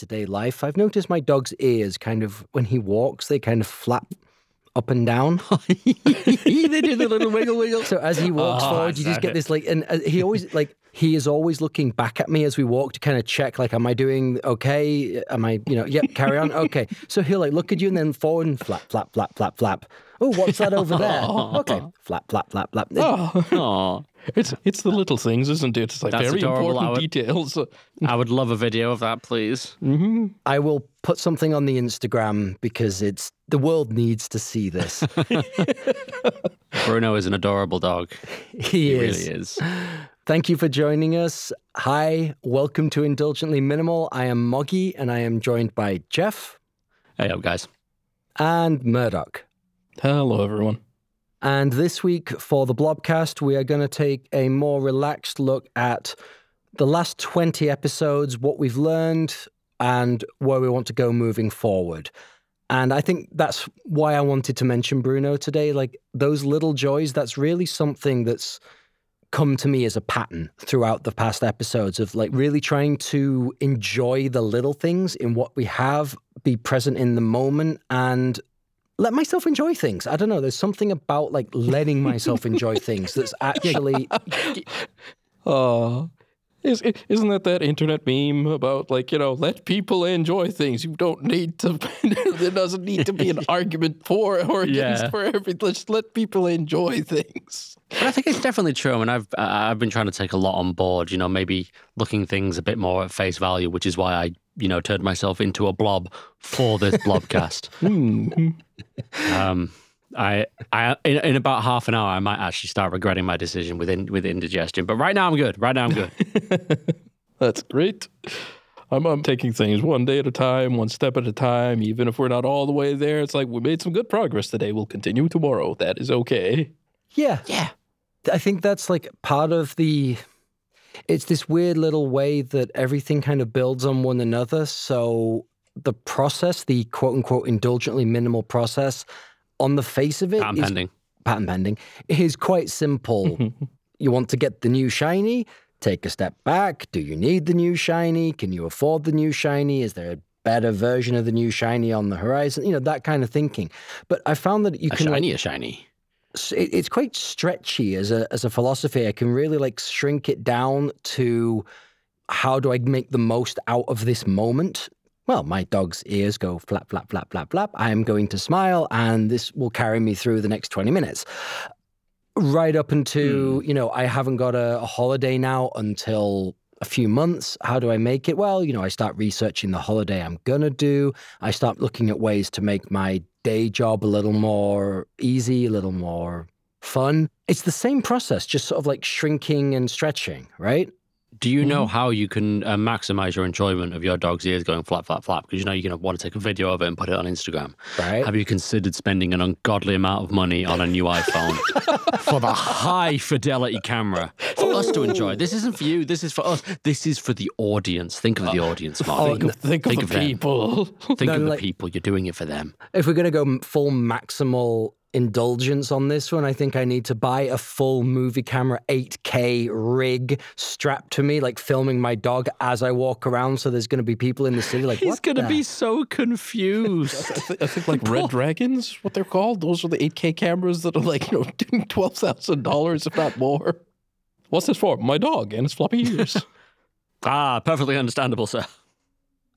to day life, I've noticed my dog's ears kind of, when he walks, they kind of flap up and down. they do the little wiggle wiggle. So as he walks Oh, forward, you just get this like, and uh, he always like he is always looking back at me as we walk to kind of check like, am I doing okay? Am I, you know, yep, carry on, okay. So he'll like look at you and then forward and flap, flap, flap, flap, flap. Oh, what's that over there? Okay, flap, flap, flap, flap. Oh, It's it's the little things, isn't it? It's like That's very adorable. I important would- details. I would love a video of that, please. Mm-hmm. I will put something on the Instagram because it's the world needs to see this. Bruno is an adorable dog. He, He is. really is. Thank you for joining us. Hi, welcome to Indulgently Minimal. I am Moggy and I am joined by Jeff Hey up, guys. and Murdoch. Hello, everyone. And this week for the Blobcast, we are going to take a more relaxed look at the last 20 episodes, what we've learned, and where we want to go moving forward. And I think that's why I wanted to mention Bruno today. Like those little joys, that's really something that's come to me as a pattern throughout the past episodes of like really trying to enjoy the little things in what we have, be present in the moment, and let myself enjoy things. I don't know. There's something about like letting myself enjoy things that's actually Uh, Is, isn't that that internet meme about like you know let people enjoy things? You don't need to. there doesn't need to be an argument for or against Yeah. for every. Just let people enjoy things. But I think it's definitely true, and I've I've been trying to take a lot on board. You know, maybe looking things a bit more at face value, which is why I you know turned myself into a blob for this blobcast. um, I I in, in about half an hour, I might actually start regretting my decision within with indigestion. But right now, I'm good. Right now, I'm good. That's great. I'm, I'm taking things one day at a time, one step at a time. Even if we're not all the way there, it's like we made some good progress today. We'll continue tomorrow. That is okay. yeah. yeah. I think that's like part of the. It's this weird little way that everything kind of builds on one another. So the process, the quote unquote indulgently minimal process, on the face of it, I'm is- pending. patent pending, is quite simple. you want to get the new shiny, take a step back. Do you need the new shiny? Can you afford the new shiny? Is there a better version of the new shiny on the horizon? You know, that kind of thinking. But I found that you A can like, shiny, a shiny. It's quite stretchy as a as a philosophy. I can really like shrink it down to how do I make the most out of this moment? Well, my dog's ears go flap, flap, flap, flap, flap. I am going to smile, and this will carry me through the next 20 minutes. Right up into, hmm. you know, I haven't got a, a holiday now until a few months. How do I make it? Well, you know, I start researching the holiday I'm going to do. I start looking at ways to make my day job a little more easy, a little more fun. It's the same process, just sort of like shrinking and stretching, right? Do you know how you can uh, maximize your enjoyment of your dog's ears going flap, flap, flap? Because you know you're going to want to take a video of it and put it on Instagram. Right. Have you considered spending an ungodly amount of money on a new iPhone for the high fidelity camera for us to enjoy? This isn't for you. This is for us. This is for the audience. Think of the audience, Mark. Think of, think of the them. people. Think No, of the like- people. You're doing it for them. if we're going to go m- full maximal indulgence on this one, I think I need to buy a full movie camera 8K rig strapped to me, like filming my dog as I walk around. So there's going to be people in the city like, He's going to be so confused. I, th- I think like Red Dragons, what they're called. Those are the 8K cameras that are like, you know, $12,000, if not more. What's this for? My dog and his floppy ears. ah, perfectly understandable, sir.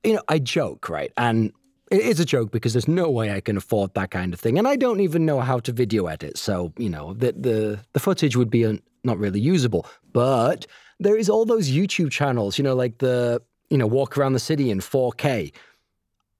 you know, I joke, right? And it is a joke because there's no way I can afford that kind of thing, and I don't even know how to video edit. So you know, the the the footage would be uh, not really usable. But there is all those YouTube channels, you know, like the you know walk around the city in 4K.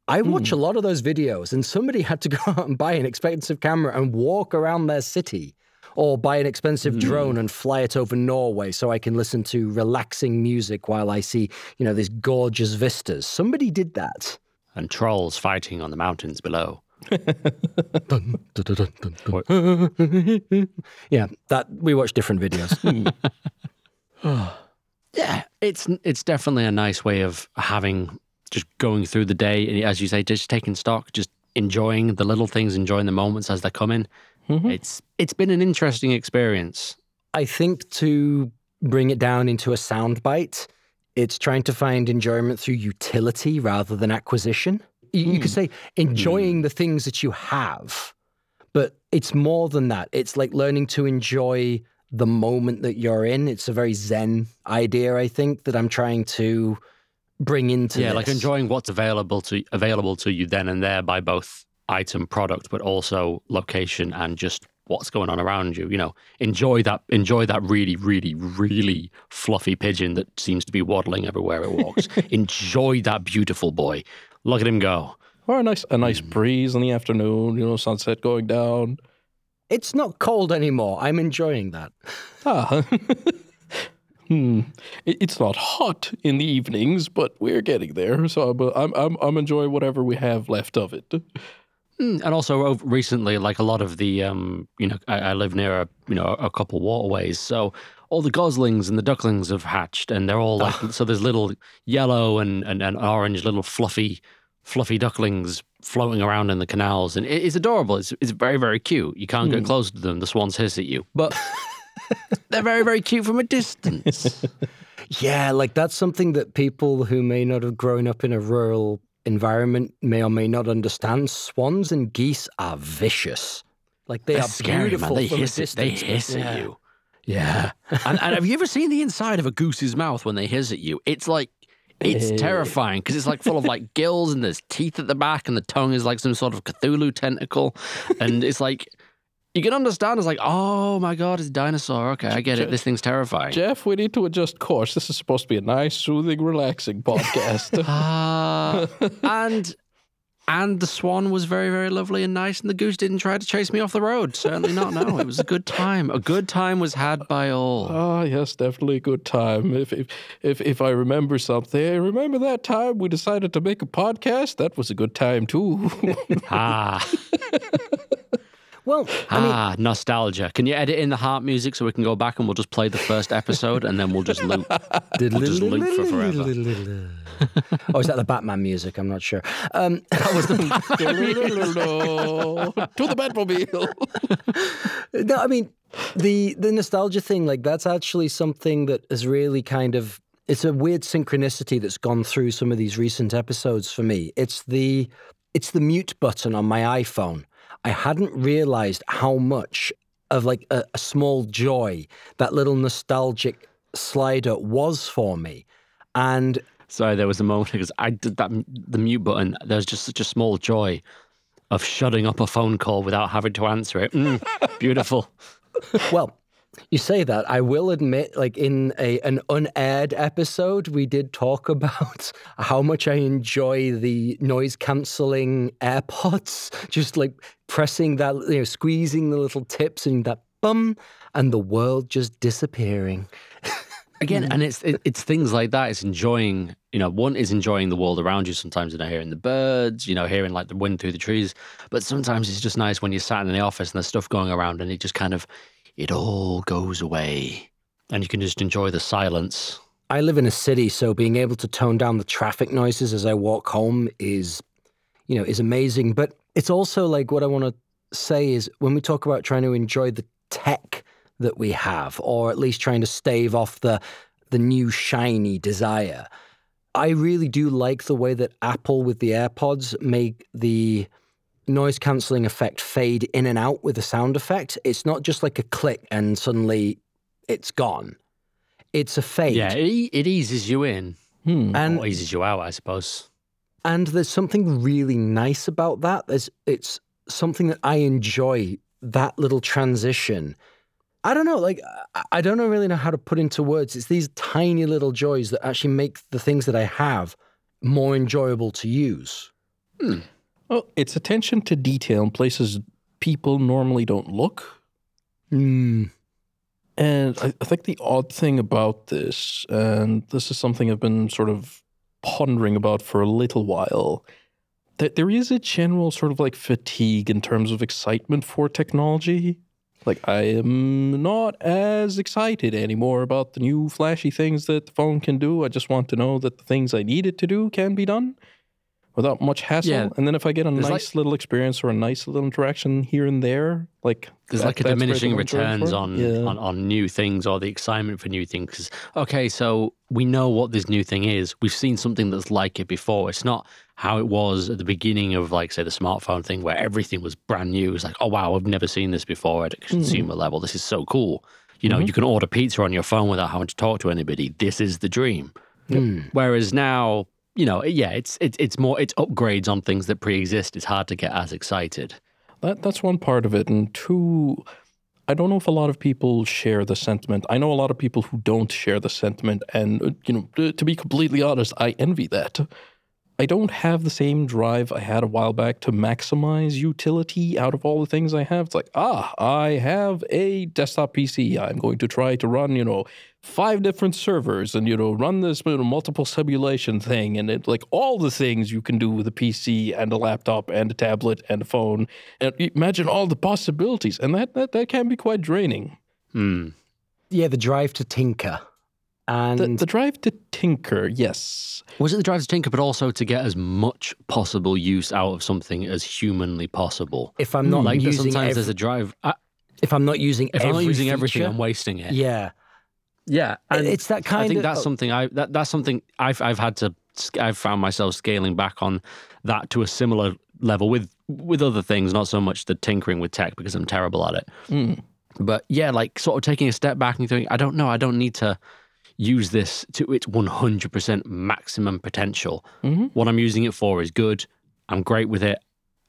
I watch a lot of those videos, and somebody had to go out and buy an expensive camera and walk around their city. Or buy an expensive drone and fly it over Norway so I can listen to relaxing music while I see, you know, these gorgeous vistas. Somebody did that. And trolls fighting on the mountains below. Dun, dun, dun, yeah, that we watch different videos. Hmm. Yeah, it's it's definitely a nice way of having just going through the day, and as you say, just taking stock, just enjoying the little things, enjoying the moments as they're coming. Mm-hmm. It's it's been an interesting experience. I think to bring it down into a soundbite, it's trying to find enjoyment through utility rather than acquisition. You, you could hmm. say enjoying the things that you have, but it's more than that. It's like learning to enjoy the moment that you're in. It's a very Zen idea, I think, that I'm trying to bring into yeah, like enjoying what's available to available to you then and there by both item product, but also location and just what's going on around you. You know, enjoy that enjoy that really, really, really fluffy pigeon that seems to be waddling everywhere it walks. enjoy that beautiful boy. Look at him go. Or a nice a nice breeze in the afternoon, you know, sunset going down. It's not cold anymore. I'm enjoying that. Ah. hmm. It's not hot in the evenings, but we're getting there. So I'm I'm I'm, I'm enjoying whatever we have left of it. Mm, And also recently, like a lot of the, um, you know, I, I live near a, you know, a couple waterways, so all the goslings and the ducklings have hatched, and they're all like, so there's little yellow and, and, and orange, little fluffy, fluffy ducklings floating around in the canals, and it, it's adorable. It's it's very very cute. You can't get close to them; the swans hiss at you, but they're very very cute from a distance. Yeah, like that's something that people who may not have grown up in a rural environment may or may not understand. Swans and geese are vicious. Like they They're are scary, man. They hiss, they hiss yeah. at you. Yeah. and, and have you ever seen the inside of a goose's mouth when they hiss at you? It's like it's terrifying because it's like full of like gills and there's teeth at the back and the tongue is like some sort of Cthulhu tentacle, and it's like you can understand. It's like oh my god, it's a dinosaur. Okay, I get it. This thing's terrifying. Jeff, we need to adjust course. This is supposed to be a nice, soothing, relaxing podcast. Ah, and and the swan was very very lovely and nice, and the goose didn't try to chase me off the road. Certainly not. No, it was a good time. A good time was had by all. Ah, yes, definitely a good time. If, if if if I remember something, I remember that time we decided to make a podcast. That was a good time too. Ah. Well, I mean, ah, nostalgia. Can you edit in the harp music so we can go back and we'll just play the first episode and then we'll just loop? We'll just loop for forever. oh, is that the Batman music? I'm not sure. Um, That was the to the Batmobile. no, I mean the the nostalgia thing. Like that's actually something that has really kind of it's a weird synchronicity that's gone through some of these recent episodes for me. It's the it's the mute button on my iPhone. I hadn't realized how much of like a, a small joy that little nostalgic slider was for me. And Sorry, there was a moment because I did that the mute button. There's just such a small joy of shutting up a phone call without having to answer it. Mm, beautiful. Well, you say that. I will admit, like in a an unaired episode, we did talk about how much I enjoy the noise cancelling AirPods. Just like pressing that, you know, squeezing the little tips and that bum, and the world just disappearing. Again, mm. and it's it, it's things like that. It's enjoying, you know, one is enjoying the world around you. Sometimes, you know, hearing the birds, you know, hearing like the wind through the trees. But sometimes it's just nice when you're sat in the office and there's stuff going around, and it just kind of, it all goes away, and you can just enjoy the silence. I live in a city, so being able to tone down the traffic noises as I walk home is, you know, is amazing. But it's also like what I want to say is when we talk about trying to enjoy the tech that we have, or at least trying to stave off the the new shiny desire. I really do like the way that Apple with the AirPods make the noise cancelling effect fade in and out with a sound effect. It's not just like a click and suddenly it's gone. It's a fade. Yeah, it, it eases you in, Hmm. And or eases you out, I suppose. And there's something really nice about that. There's it's something that I enjoy that little transition. I don't know, like I- don't really know how to put into words. It's these tiny little joys that actually make the things that I have more enjoyable to use. Well, it's attention to detail in places people normally don't look. Mm. And I, I think the odd thing about this, and this is something I've been sort of pondering about for a little while, that there is a general sort of like fatigue in terms of excitement for technology. Like, I am not as excited anymore about the new flashy things that the phone can do. I just want to know that the things I need it to do can be done. Without much hassle. Yeah. And then if I get a nice little experience or a nice little interaction here and there, like There's that- like a diminishing returns on, Yeah. on on new things or the excitement for new things. 'Cause, okay, so we know what this new thing is. We've seen something that's like it before. It's not how it was at the beginning of, like, say, the smartphone thing, where everything was brand new. It's like, oh wow, I've never seen this before at a hmm. consumer level. This is so cool. You know, mm-hmm. you can order pizza on your phone without having to talk to anybody. This is the dream. Hmm. Whereas now, you know, yeah, it's it's it's more it's upgrades on things that pre-exist. It's hard to get as excited. That that's one part of it, and two, I don't know if a lot of people share the sentiment. I know a lot of people who don't share the sentiment, and uh, you know, to be completely honest, I envy that. I don't have the same drive I had a while back to maximize utility out of all the things I have. It's like, ah, I have a desktop PC. I'm going to try to run, you know, five different servers and, you know, run this you know, multiple simulation thing. And it like all the things you can do with a PC and a laptop and a tablet and a phone. And imagine all the possibilities. And that, that, that can be quite draining. Hmm. Yeah, the drive to tinker. And The, the drive to tinker, yes. Was it the drive to tinker, but also to get as much possible use out of something as humanly possible? if I'm not like using sometimes ev- there's a drive. I, if I'm not using if every I'm not using everything, I'm wasting it. yeah, yeah. And it's that kind I think of that's something I that, that's something I've I've had to I've found myself scaling back on that to a similar level with with other things, not so much the tinkering with tech because I'm terrible at it. Mm. But yeah, like sort of taking a step back and thinking, I don't know, I don't need to use this to its 100% maximum potential. Mhm. What I'm using it for is good. I'm great with it.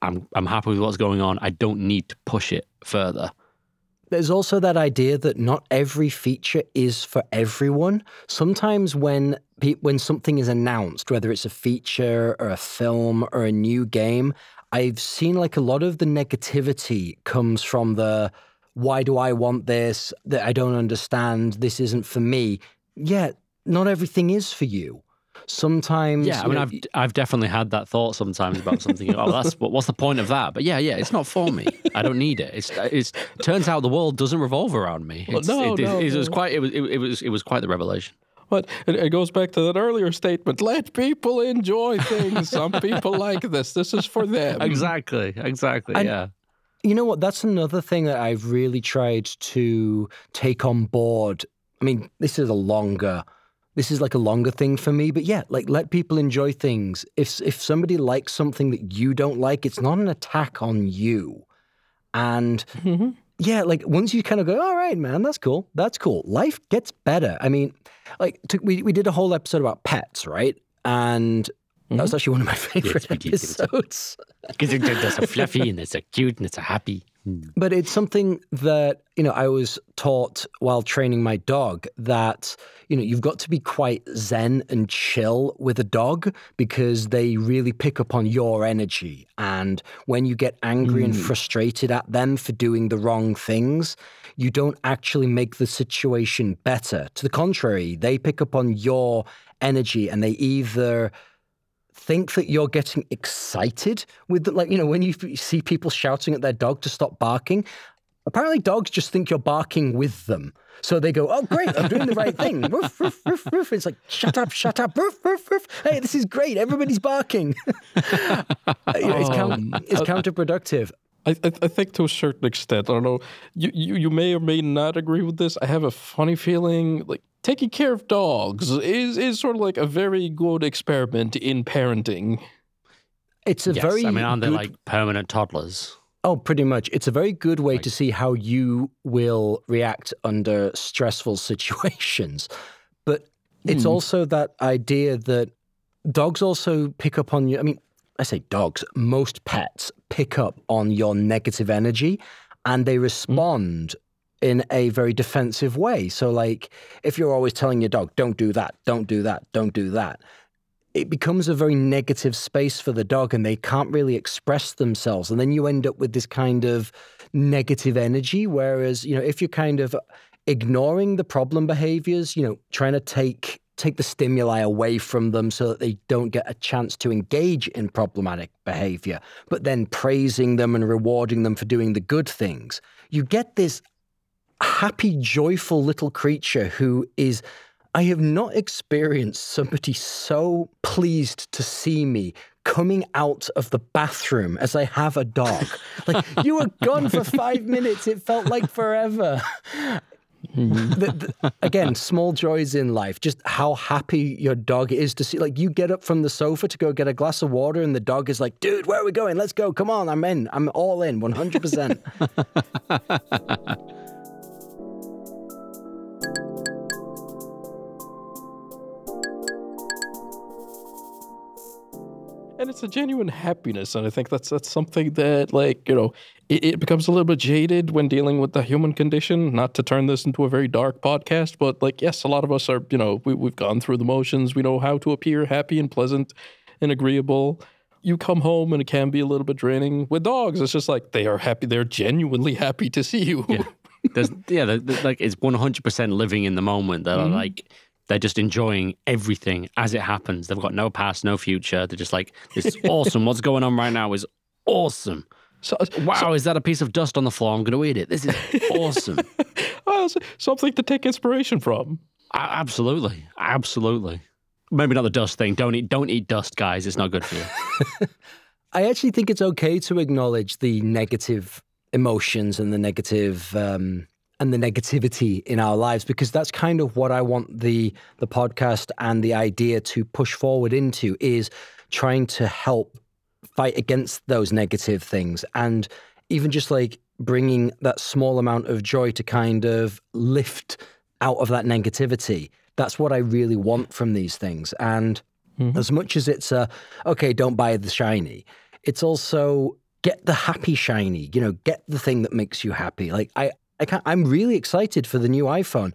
I'm I'm happy with what's going on. I don't need to push it further. There's also that idea that not every feature is for everyone. Sometimes when pe- when something is announced, whether it's a feature or a film or a new game, I've seen like a lot of the negativity comes from the why do I want this? That I don't understand. This isn't for me. Yeah, not everything is for you. Sometimes Yeah, I you mean, know, I've I've definitely had that thought sometimes about something. oh, that's what, what's the point of that? But yeah, yeah, it's not for me. I don't need it. It's it's turns out the world doesn't revolve around me. Well, It's, no, it, is- no, it was no. quite it was it, it was it was quite the revelation. But it, it goes back to that earlier statement let people enjoy things. Some people like this. This is for them. Exactly, exactly. And- yeah. You know what? That's another thing that I've really tried to take on board. I mean, this is a longer, this is like a longer thing for me. But yeah, like let people enjoy things. If if somebody likes something that you don't like, it's not an attack on you. And Mhm. yeah, like once you kind of go, all right, man, that's cool, that's cool. Life gets better. I mean, like to, we we did a whole episode about pets, right? And that was actually one of my favorite we did, we did. episodes. Because there's a fluffy and there's a cute and it's a happy. Hmm. But it's something that, you know, I was taught while training my dog that, you know, you've got to be quite zen and chill with a dog because they really pick up on your energy. And when you get angry and hmm. frustrated at them for doing the wrong things, you don't actually make the situation better. To the contrary, they pick up on your energy and they either think that you're getting excited with the, like you know when you see people shouting at their dog to stop barking apparently dogs just think you're barking with them so they go oh great i'm doing the right thing woof, woof, woof, woof. it's like shut up shut up woof, woof, woof. hey this is great everybody's barking You know, it's, count- Um, it's counterproductive I, I, I think to a certain extent, I don't know. You, you you may or may not agree with this. I have a funny feeling like taking care of dogs is is sort of like a very good experiment in parenting. it's a yes, very I mean, aren't they good- like permanent toddlers? Oh, pretty much. It's a very good way to see how you will react under stressful situations. But it's Hmm. also that idea that dogs also pick up on you. I mean, I say dogs, most pets pick up on your negative energy and they respond in a very defensive way. So, like, if you're always telling your dog, don't do that, don't do that, don't do that, it becomes a very negative space for the dog and they can't really express themselves and then you end up with this kind of negative energy whereas you know if you're kind of ignoring the problem behaviors you know trying to take take the stimuli away from them so that they don't get a chance to engage in problematic behavior but then praising them and rewarding them for doing the good things you get this happy joyful little creature who is I have not experienced somebody so pleased to see me coming out of the bathroom as I have a dog. like, you were gone for five minutes. It felt like forever. Mm-hmm. the, the, again, small joys in life, just how happy your dog is to see. Like, you get up from the sofa to go get a glass of water, and the dog is like, dude, where are we going? Let's go. Come on. I'm in. I'm all in 100%. and it's a genuine happiness and i think that's that's something that like you know it, it, becomes a little bit jaded when dealing with the human condition not to turn this into a very dark podcast but like yes a lot of us are you know we, we've gone through the motions we know how to appear happy and pleasant and agreeable you come home and it can be a little bit draining with dogs it's just like they are happy they're genuinely happy to see you yeah. There's, yeah, like it's 100% living in the moment. They're mm-hmm. like, they're just enjoying everything as it happens. They've got no past, no future. They're just like, this is awesome. What's going on right now is awesome. So, wow, so, is that a piece of dust on the floor? I'm going to eat it. This is awesome. something to take inspiration from. absolutely, absolutely. Maybe not the dust thing. Don't eat, don't eat dust, guys. It's not good for you. I actually think it's okay to acknowledge the negative emotions and the negative um, and the negativity in our lives because that's kind of what I want the the podcast and the idea to push forward into is trying to help fight against those negative things. And even just like bringing that small amount of joy to kind of lift out of that negativity that's what I really want from these things. And mm-hmm. as much as it's a okay don't buy the shiny it's also get the happy shiny you know get the thing that makes you happy. Like i I am really excited for the new iPhone.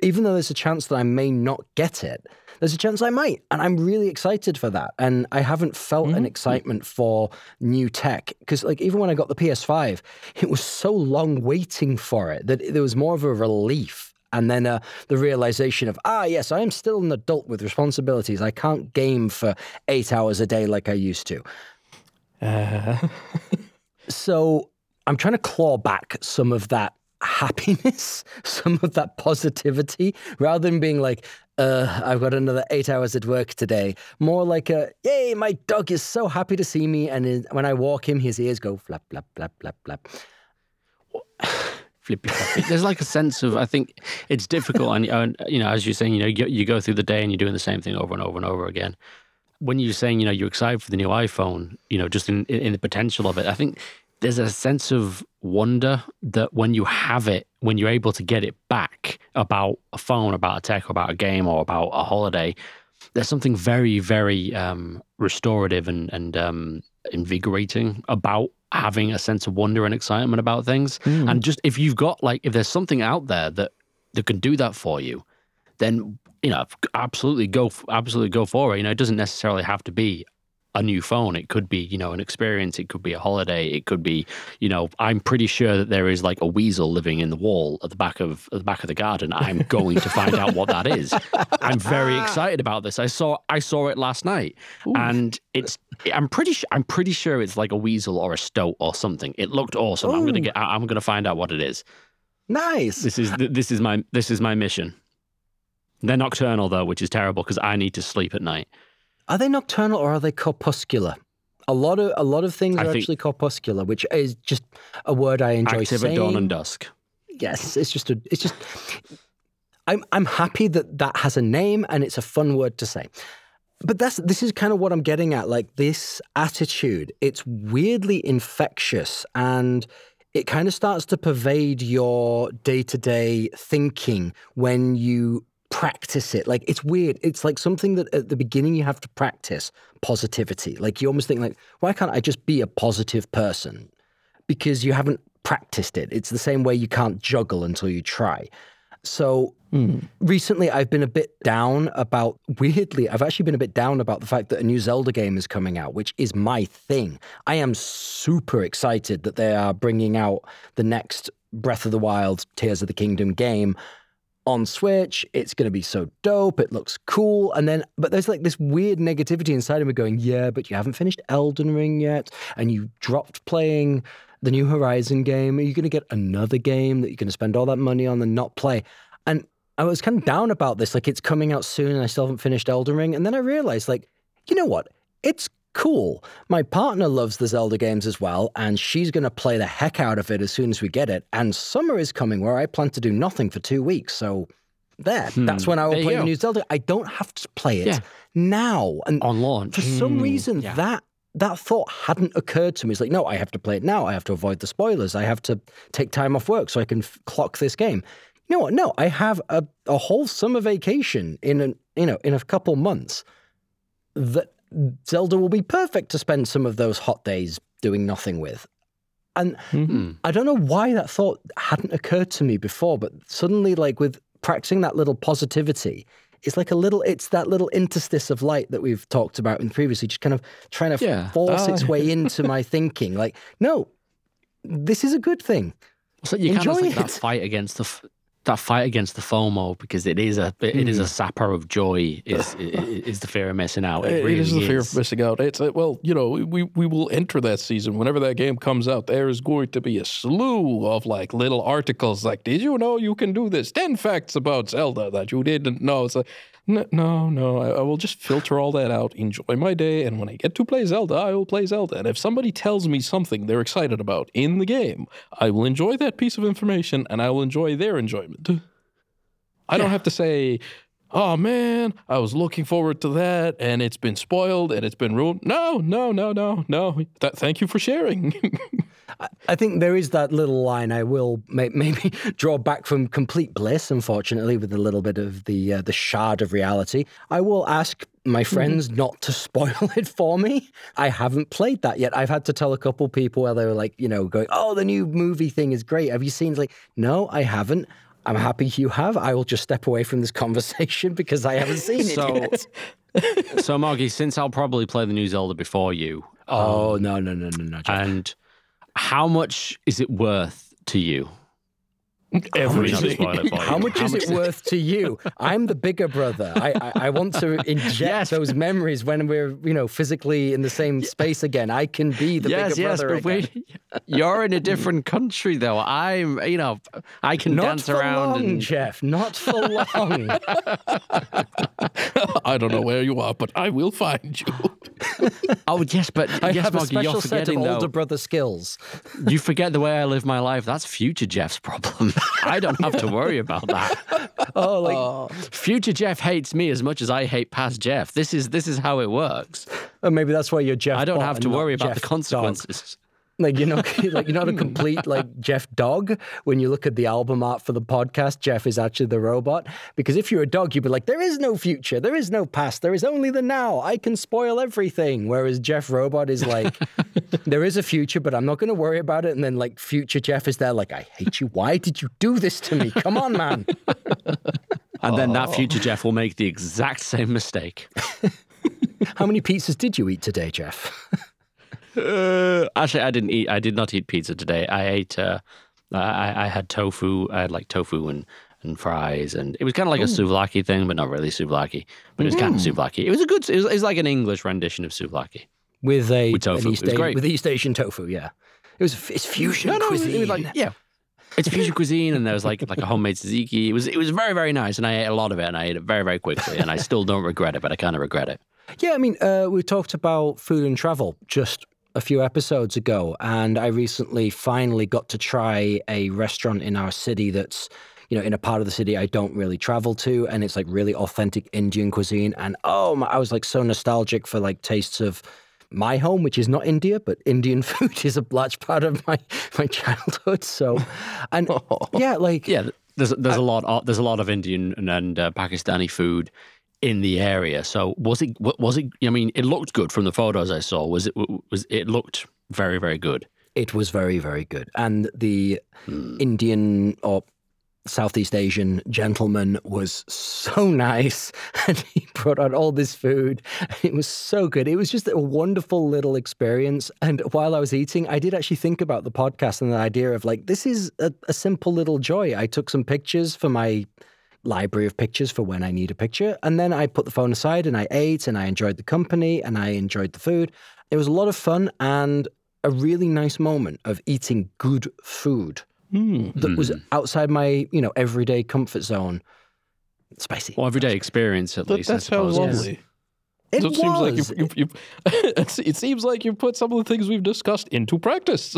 Even though there's a chance that I may not get it, there's a chance I might. And I'm really excited for that. And I haven't felt mm-hmm. an excitement for new tech. Because, like, even when I got the PS5, it was so long waiting for it that there was more of a relief. And then uh, the realization of, ah, yes, I am still an adult with responsibilities. I can't game for eight hours a day like I used to. Uh. so I'm trying to claw back some of that happiness, some of that positivity, rather than being like, uh, I've got another eight hours at work today. More like a, yay, my dog is so happy to see me. And when I walk him, his ears go flap, flap, flap, flap, flap. Flippy There's like a sense of, I think it's difficult. And, you know, as you're saying, you know, you, you go through the day and you're doing the same thing over and over and over again. When you're saying, you know, you're excited for the new iPhone, you know, just in, in the potential of it, I think there's a sense of wonder that when you have it, when you're able to get it back about a phone, about a tech, about a game, or about a holiday, there's something very, very um, restorative and, and um, invigorating about having a sense of wonder and excitement about things. Mm. And just if you've got like, if there's something out there that that can do that for you, then you know, absolutely go, absolutely go for it. You know, it doesn't necessarily have to be a new phone. It could be, you know, an experience. It could be a holiday. It could be, you know, I'm pretty sure that there is like a weasel living in the wall at the back of at the back of the garden. I'm going to find out what that is. I'm very excited about this. I saw I saw it last night, Ooh. and it's. I'm pretty sure. I'm pretty sure it's like a weasel or a stoat or something. It looked awesome. Ooh. I'm gonna get. I'm gonna find out what it is. Nice. This is this is my this is my mission. They're nocturnal though, which is terrible because I need to sleep at night. Are they nocturnal or are they crepuscular? A lot of a lot of things I are actually crepuscular, which is just a word I enjoy active saying. at dawn and dusk. Yes, it's just a. It's just. I'm I'm happy that that has a name and it's a fun word to say. But that's this is kind of what I'm getting at. Like this attitude, it's weirdly infectious and it kind of starts to pervade your day to day thinking when you practice it. Like it's weird. It's like something that at the beginning you have to practice positivity. Like you almost think like, why can't I just be a positive person? Because you haven't practiced it. It's the same way you can't juggle until you try. So mm. recently I've been a bit down about weirdly, I've actually been a bit down about the fact that a new Zelda game is coming out, which is my thing. I am super excited that they are bringing out the next Breath of the Wild Tears of the Kingdom game on Switch. It's going to be so dope. It looks cool. And then, but there's like this weird negativity inside of me going, yeah, but you haven't finished Elden Ring yet. And you dropped playing the new Horizon game. Are you going to get another game that you're going to spend all that money on and not play? And I was kind of down about this. Like, it's coming out soon and I still haven't finished Elden Ring. And then I realized, like, you know what? It's cool. My partner loves the Zelda games as well, and she's going to play the heck out of it as soon as we get it. And summer is coming where I plan to do nothing for two weeks. So, there, that's when I will Hmm. There play the new Zelda. I don't have to play it Yeah. now. And On launch. for some reason, yeah. that that thought hadn't occurred to me. It's like, no, I have to play it now. I have to avoid the spoilers. I have to take time off work so I can f- clock this game. You know what? No, I have a, a whole summer vacation in an you know in a couple months. That Zelda will be perfect to spend some of those hot days doing nothing with. And Hmm. I don't know why that thought hadn't occurred to me before, but suddenly, like with practicing that little positivity, it's like a little, it's that little interstice of light that we've talked about in previously, just kind of trying to Yeah. force Ah. its way into my thinking. Like, no, this is a good thing. So you kind of Enjoy like that fight against the that fight against the FOMO because it is a it is a sapper of joy. Is is the fear of missing out? It, It- really it is the fear is. of missing out. It's uh, well, you know, we we will enter that season whenever that game comes out. There is going to be a slew of like little articles like, "Did you know you can do this? Ten facts about Zelda that you didn't know." It's like, no, no, no. I, I will just filter all that out, enjoy my day, and when I get to play Zelda, I will play Zelda. And if somebody tells me something they're excited about in the game, I will enjoy that piece of information, and I will enjoy their enjoyment. I don't have to say, oh man, I was looking forward to that and it's been spoiled and it's been ruined. No, no, no, no, no. Th- thank you for sharing. I think there is that little line I will may- maybe draw back from complete bliss, unfortunately, with a little bit of the uh, the shard of reality. I will ask my friends not to spoil it for me. I haven't played that yet. I've had to tell a couple people where they were like, you know, going, "Oh, the new movie thing is great. Have you seen?" it?" Like, no, I haven't. I'm happy you have. I will just step away from this conversation because I haven't seen it So- yet. So Moggy, since I'll probably play the new Zelda before you, Oh um, no no no no no! Jeff. and how much is it worth to you? Everything. Not to spoil it for How much is it worth to you? I'm the bigger brother. I, I, I want to inject Yes. those memories when we're, you know, physically in the same space again. I can be the yes, bigger yes, brother but we, you're in a different country though. I'm, you know, I can Not dance for around long, and Jeff. Not for long. I don't know where you are, but I will find you. oh yes, but I yes, have a Moggy, you're special set of older though. brother skills. You forget the way I live my life. That's future Jeff's problem. I don't have to worry about that. Oh, like Future Jeff hates me as much as I hate past Jeff. This is this is how it works. or maybe that's why you're Jeff. I don't have to worry about Jeff the Dog. Like you're not like you're not a complete like Jeff dog. When you look at the album art for the podcast, Jeff is actually the robot. Because if you're a dog, you'd be like, there is no future, there is no past, there is only the now. I can spoil everything. Whereas Jeff Robot is like, there is a future, but I'm not going to worry about it. And then like future Jeff is there, like, I hate you. Why did you do this to me? Come on, man. And then that future Jeff will make the exact same mistake. How many pizzas did you eat today, Jeff? Uh, actually, I didn't eat. I did not eat pizza today. I ate. Uh, I, I had tofu. I had like tofu and, and fries, and it was kind of like a souvlaki thing, but not really souvlaki. But it was kind of souvlaki. It was a good. It was, it was like an English rendition of souvlaki. With a With tofu. East Asian, with East Asian tofu, yeah. It was it's fusion No, no, it was, cuisine. it was like yeah. It's fusion cuisine, and there was like like a homemade tzatziki. It was it was very very nice, and I ate a lot of it, and I ate it very very quickly, and I still don't regret it, but I kind of regret it. Yeah, I mean, uh, we talked about food and travel just a few episodes ago, and I recently finally got to try a restaurant in our city that's, you know, in a part of the city I don't really travel to, and it's like really authentic Indian cuisine. And oh, my, I was like so nostalgic for like tastes of my home, which is not India, but Indian food is a large part of my my childhood. So, and yeah, like Yeah, there's there's a lot of, there's a lot of Indian and, and uh, Pakistani food in the area. So was it was it? I mean, it looked good from the photos I saw. Was it was it looked very very good? It was very, very good. And the hmm. Indian or Southeast Asian gentleman was so nice. And he brought out all this food. It was so good. It was just a wonderful little experience. And while I was eating, I did actually think about the podcast and the idea of like, this is a, a simple little joy. I took some pictures for my library of pictures for when I need a picture. And then I put the phone aside and I ate and I enjoyed the company and I enjoyed the food. It was a lot of fun and a really nice moment of eating good food Hmm. that was outside my, you know, everyday comfort zone. spicy. Well, everyday experience at That, least. I that sounds suppose. lovely. It So it seems like you've, you've, you've it seems like you've put some of the things we've discussed into practice.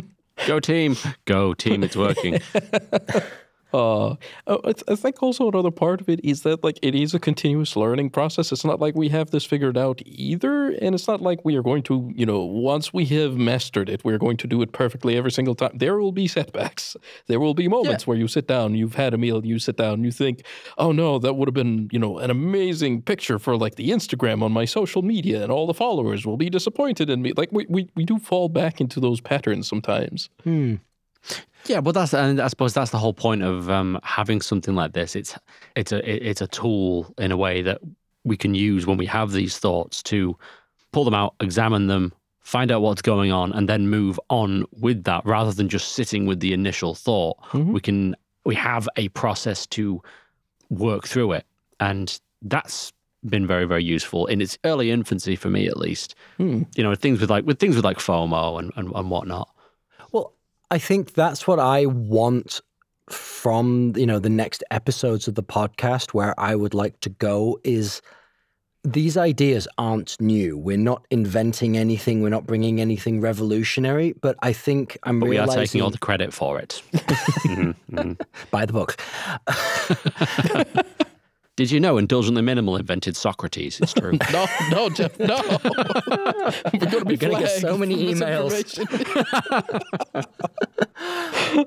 Go team, go team. It's working. Uh, I, I think also another part of it is that like it is a continuous learning process. It's not like we have this figured out either, and it's not like we are going to, you know, once we have mastered it, we're going to do it perfectly every single time. There will be setbacks. There will be moments where you sit down, you've had a meal, you sit down, you think, oh no, that would have been, you know, an amazing picture for like the Instagram on my social media, and all the followers will be disappointed in me. Like we we, we do fall back into those patterns sometimes. Yeah, but that's and I suppose that's the whole point of um, having something like this. It's it's a it's a tool in a way that we can use when we have these thoughts to pull them out, examine them, find out what's going on, and then move on with that rather than just sitting with the initial thought. Mhm. We can we have a process to work through it, and that's been very very useful in its early infancy for me at least. Hmm. You know, things with like with things with like FOMO and and, and whatnot. Well, I think that's what I want from you know the next episodes of the podcast where I would like to go is these ideas aren't new. We're not inventing anything. We're not bringing anything revolutionary. But I think I'm But we are taking all the credit for it. Mhm, mhm. by the book. Did you know Indulgently Minimal invented Socrates? It's true. No, no, Jeff, no. We're going to be gonna get so many emails. misinformation.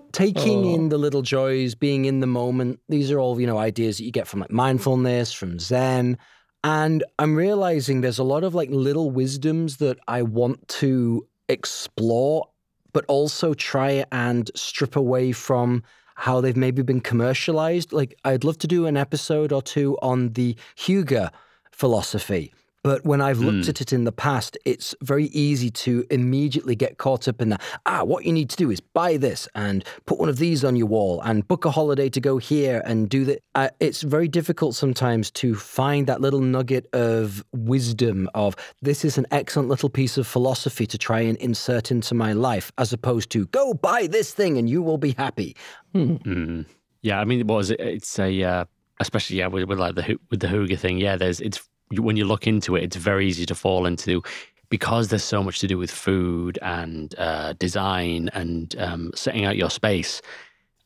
taking in oh. the little joys, being in the moment. These are all, you know, ideas that you get from like mindfulness, from Zen. And I'm realizing there's a lot of like little wisdoms that I want to explore, but also try and strip away from how they've maybe been commercialized. Like, I'd love to do an episode or two on the Hygge philosophy. But when I've looked at it in the past, it's very easy to immediately get caught up in that. Ah, what you need to do is buy this and put one of these on your wall and book a holiday to go here and do that. Uh, it's very difficult sometimes to find that little nugget of wisdom of this is an excellent little piece of philosophy to try and insert into my life, as opposed to go buy this thing and you will be happy. Mm. Yeah, I mean, what was it? It's a, uh, especially yeah, with, with like the hu- with the Hygge thing. Yeah, there's it's when you look into it, it's very easy to fall into because there's so much to do with food and uh, design and um, setting out your space.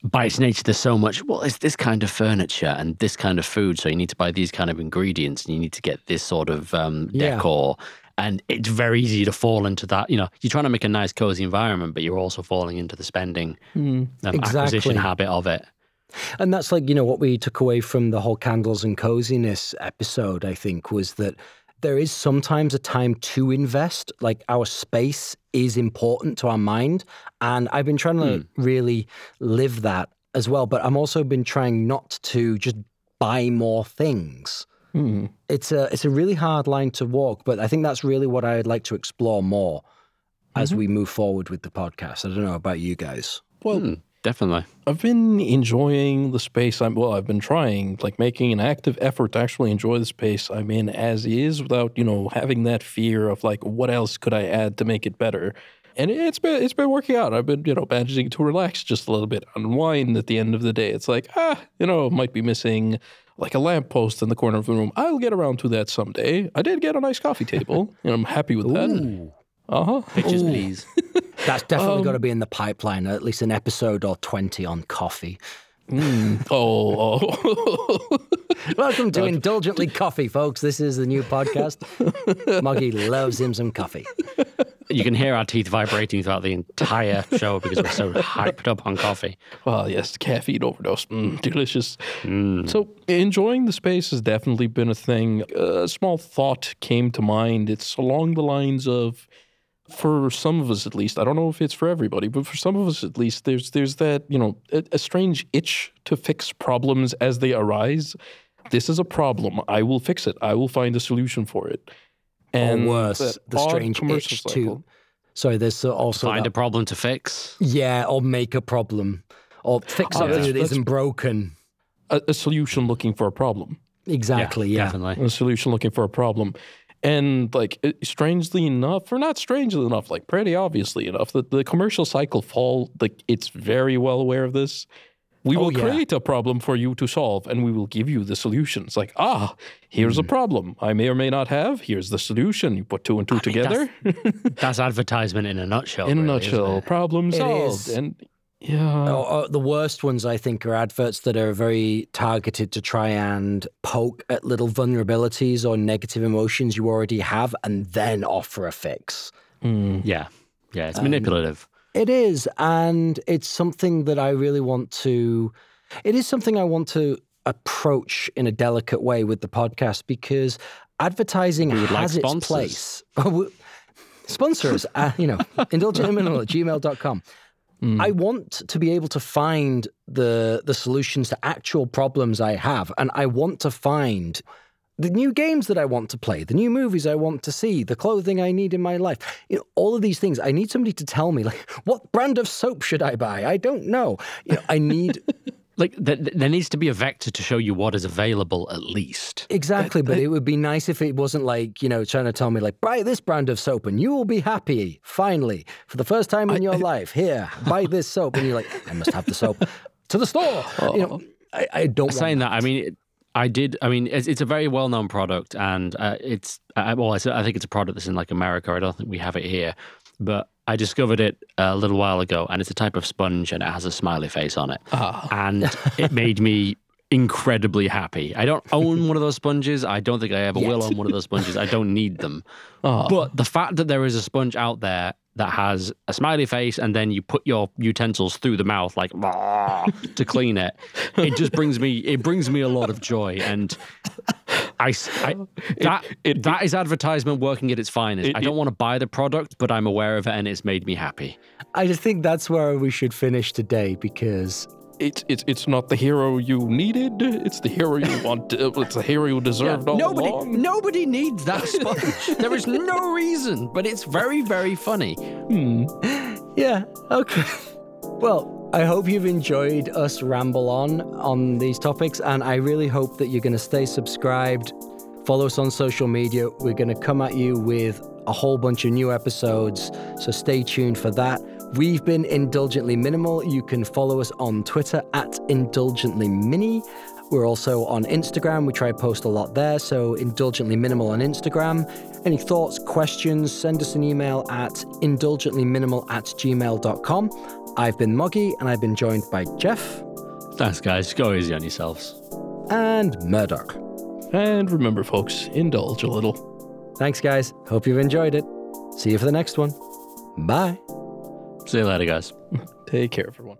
By its nature, there's so much. Well, it's this kind of furniture and this kind of food, so you need to buy these kind of ingredients and you need to get this sort of um, Yeah. decor. And it's very easy to fall into that. You know, you're trying to make a nice, cozy environment, but you're also falling into the spending Hmm. um, Exactly. acquisition habit of it. And that's like, you know, what we took away from the whole candles and coziness episode, I think, was that there is sometimes a time to invest. Like our space is important to our mind. And I've been trying to really live that as well. But I'm also been trying not to just buy more things. Hmm. It's a it's a really hard line to walk, but I think that's really what I'd like to explore more as we move forward with the podcast. I don't know about you guys. Well, Hmm, definitely. I've been enjoying the space I'm well, I've been trying, like making an active effort to actually enjoy the space I'm in as is without, you know, having that fear of like what else could I add to make it better. And it's been it's been working out. I've been, you know, managing to relax just a little bit, unwind at the end of the day. It's like, ah, you know, might be missing like a lamppost in the corner of the room. I'll get around to that someday. I did get a nice coffee table, and I'm happy with that. Uh-huh. Pictures, Ooh. please. That's definitely Um, got to be in the pipeline, at least an episode or 20 on coffee. Mm. Oh, oh. Welcome to Indulgently Coffee, folks. This is the new podcast. Moggy loves him some coffee. You can hear our teeth vibrating throughout the entire show because we're so hyped up on coffee. Well, yes, caffeine overdose. Mm, delicious. Mm. So, enjoying the space has definitely been a thing. A small thought came to mind. It's along the lines of, for some of us at least, I don't know if it's for everybody, but for some of us at least, there's there's that you know a, a strange itch to fix problems as they arise. This is a problem. I will fix it. I will find a solution for it. And or worse, the strange itch cycle. to. Sorry, there's also. Find that- a problem to fix. yeah, or make a problem. Or fix ah, Oh, something that's- that that's- isn't broken. a, a solution looking for a problem. Exactly, yeah. Definitely. a solution looking for a problem. And like strangely enough, or not strangely enough, like pretty obviously enough, that the commercial cycle fall like it's very well aware of this. We Oh, will yeah. create a problem for you to solve and we will give you the solutions. Like, ah, here's Hmm. a problem I may or may not have. Here's the solution. You put two and two mean, together. That's advertisement in a nutshell. In a really, isn't nutshell, problem solved. And yeah. Oh, oh, the worst ones, I think, are adverts that are very targeted to try and poke at little vulnerabilities or negative emotions you already have and then offer a fix. Mm. Yeah. Yeah. It's manipulative. It is. And it's something that I really want to, it is something I want to approach in a delicate way with the podcast because advertising would like has its place. Sponsors, uh, you know, indulgentlyminimal at gmail.com. Mm. I want to be able to find the the solutions to actual problems I have, and I want to find the new games that I want to play, the new movies I want to see, the clothing I need in my life. You know, all of these things. I need somebody to tell me, like, what brand of soap should I buy? I don't know. You know, I need Like, th- th- there needs to be a vector to show you what is available at least. exactly, but it would be nice if it wasn't like you know trying to tell me like buy this brand of soap and you will be happy finally for the first time in your life. Here, buy this soap, and you're like, I must have the soap to the store. You know, I, I don't want Saying that, I mean, it, I did. I mean, it's, it's a very well known product, and uh, it's uh, well, it's, I think it's a product that's in like America. I don't think we have it here, but I discovered it a little while ago, and it's a type of sponge, and it has a smiley face on it, Ah. and it made me incredibly happy. I don't own one of those sponges. I don't think I ever will own one of those sponges. I don't need them. Ah. But the fact that there is a sponge out there that has a smiley face and then you put your utensils through the mouth like to clean it, it just brings me it brings me a lot of joy and I, s- I- that it- that is advertisement working at its finest. It- I don't want to buy the product, but I'm aware of it and it's made me happy. I just think that's where we should finish today because It's it's it's not the hero you needed. It's the hero you want. It's the hero you deserved all nobody along. nobody needs that sponge. there is no reason, but it's very very funny. Hmm. Yeah, okay. Well, I hope you've enjoyed us ramble on on these topics, and I really hope that you're going to stay subscribed. Follow us on social media. We're going to come at you with a whole bunch of new episodes, so stay tuned for that. We've been Indulgently Minimal. You can follow us on Twitter at Indulgently Mini. We're also on Instagram. We try to post a lot there, so Indulgently Minimal on Instagram. Any thoughts, questions, send us an email at indulgentlyminimal at gmail.com. I've been Moggy, and I've been joined by Jeff Thanks guys. Go easy on yourselves. and Murdoch. And remember, folks, indulge a little. Thanks, guys. Hope you've enjoyed it. See you for the next one. Bye. See you later, guys. Take care, everyone.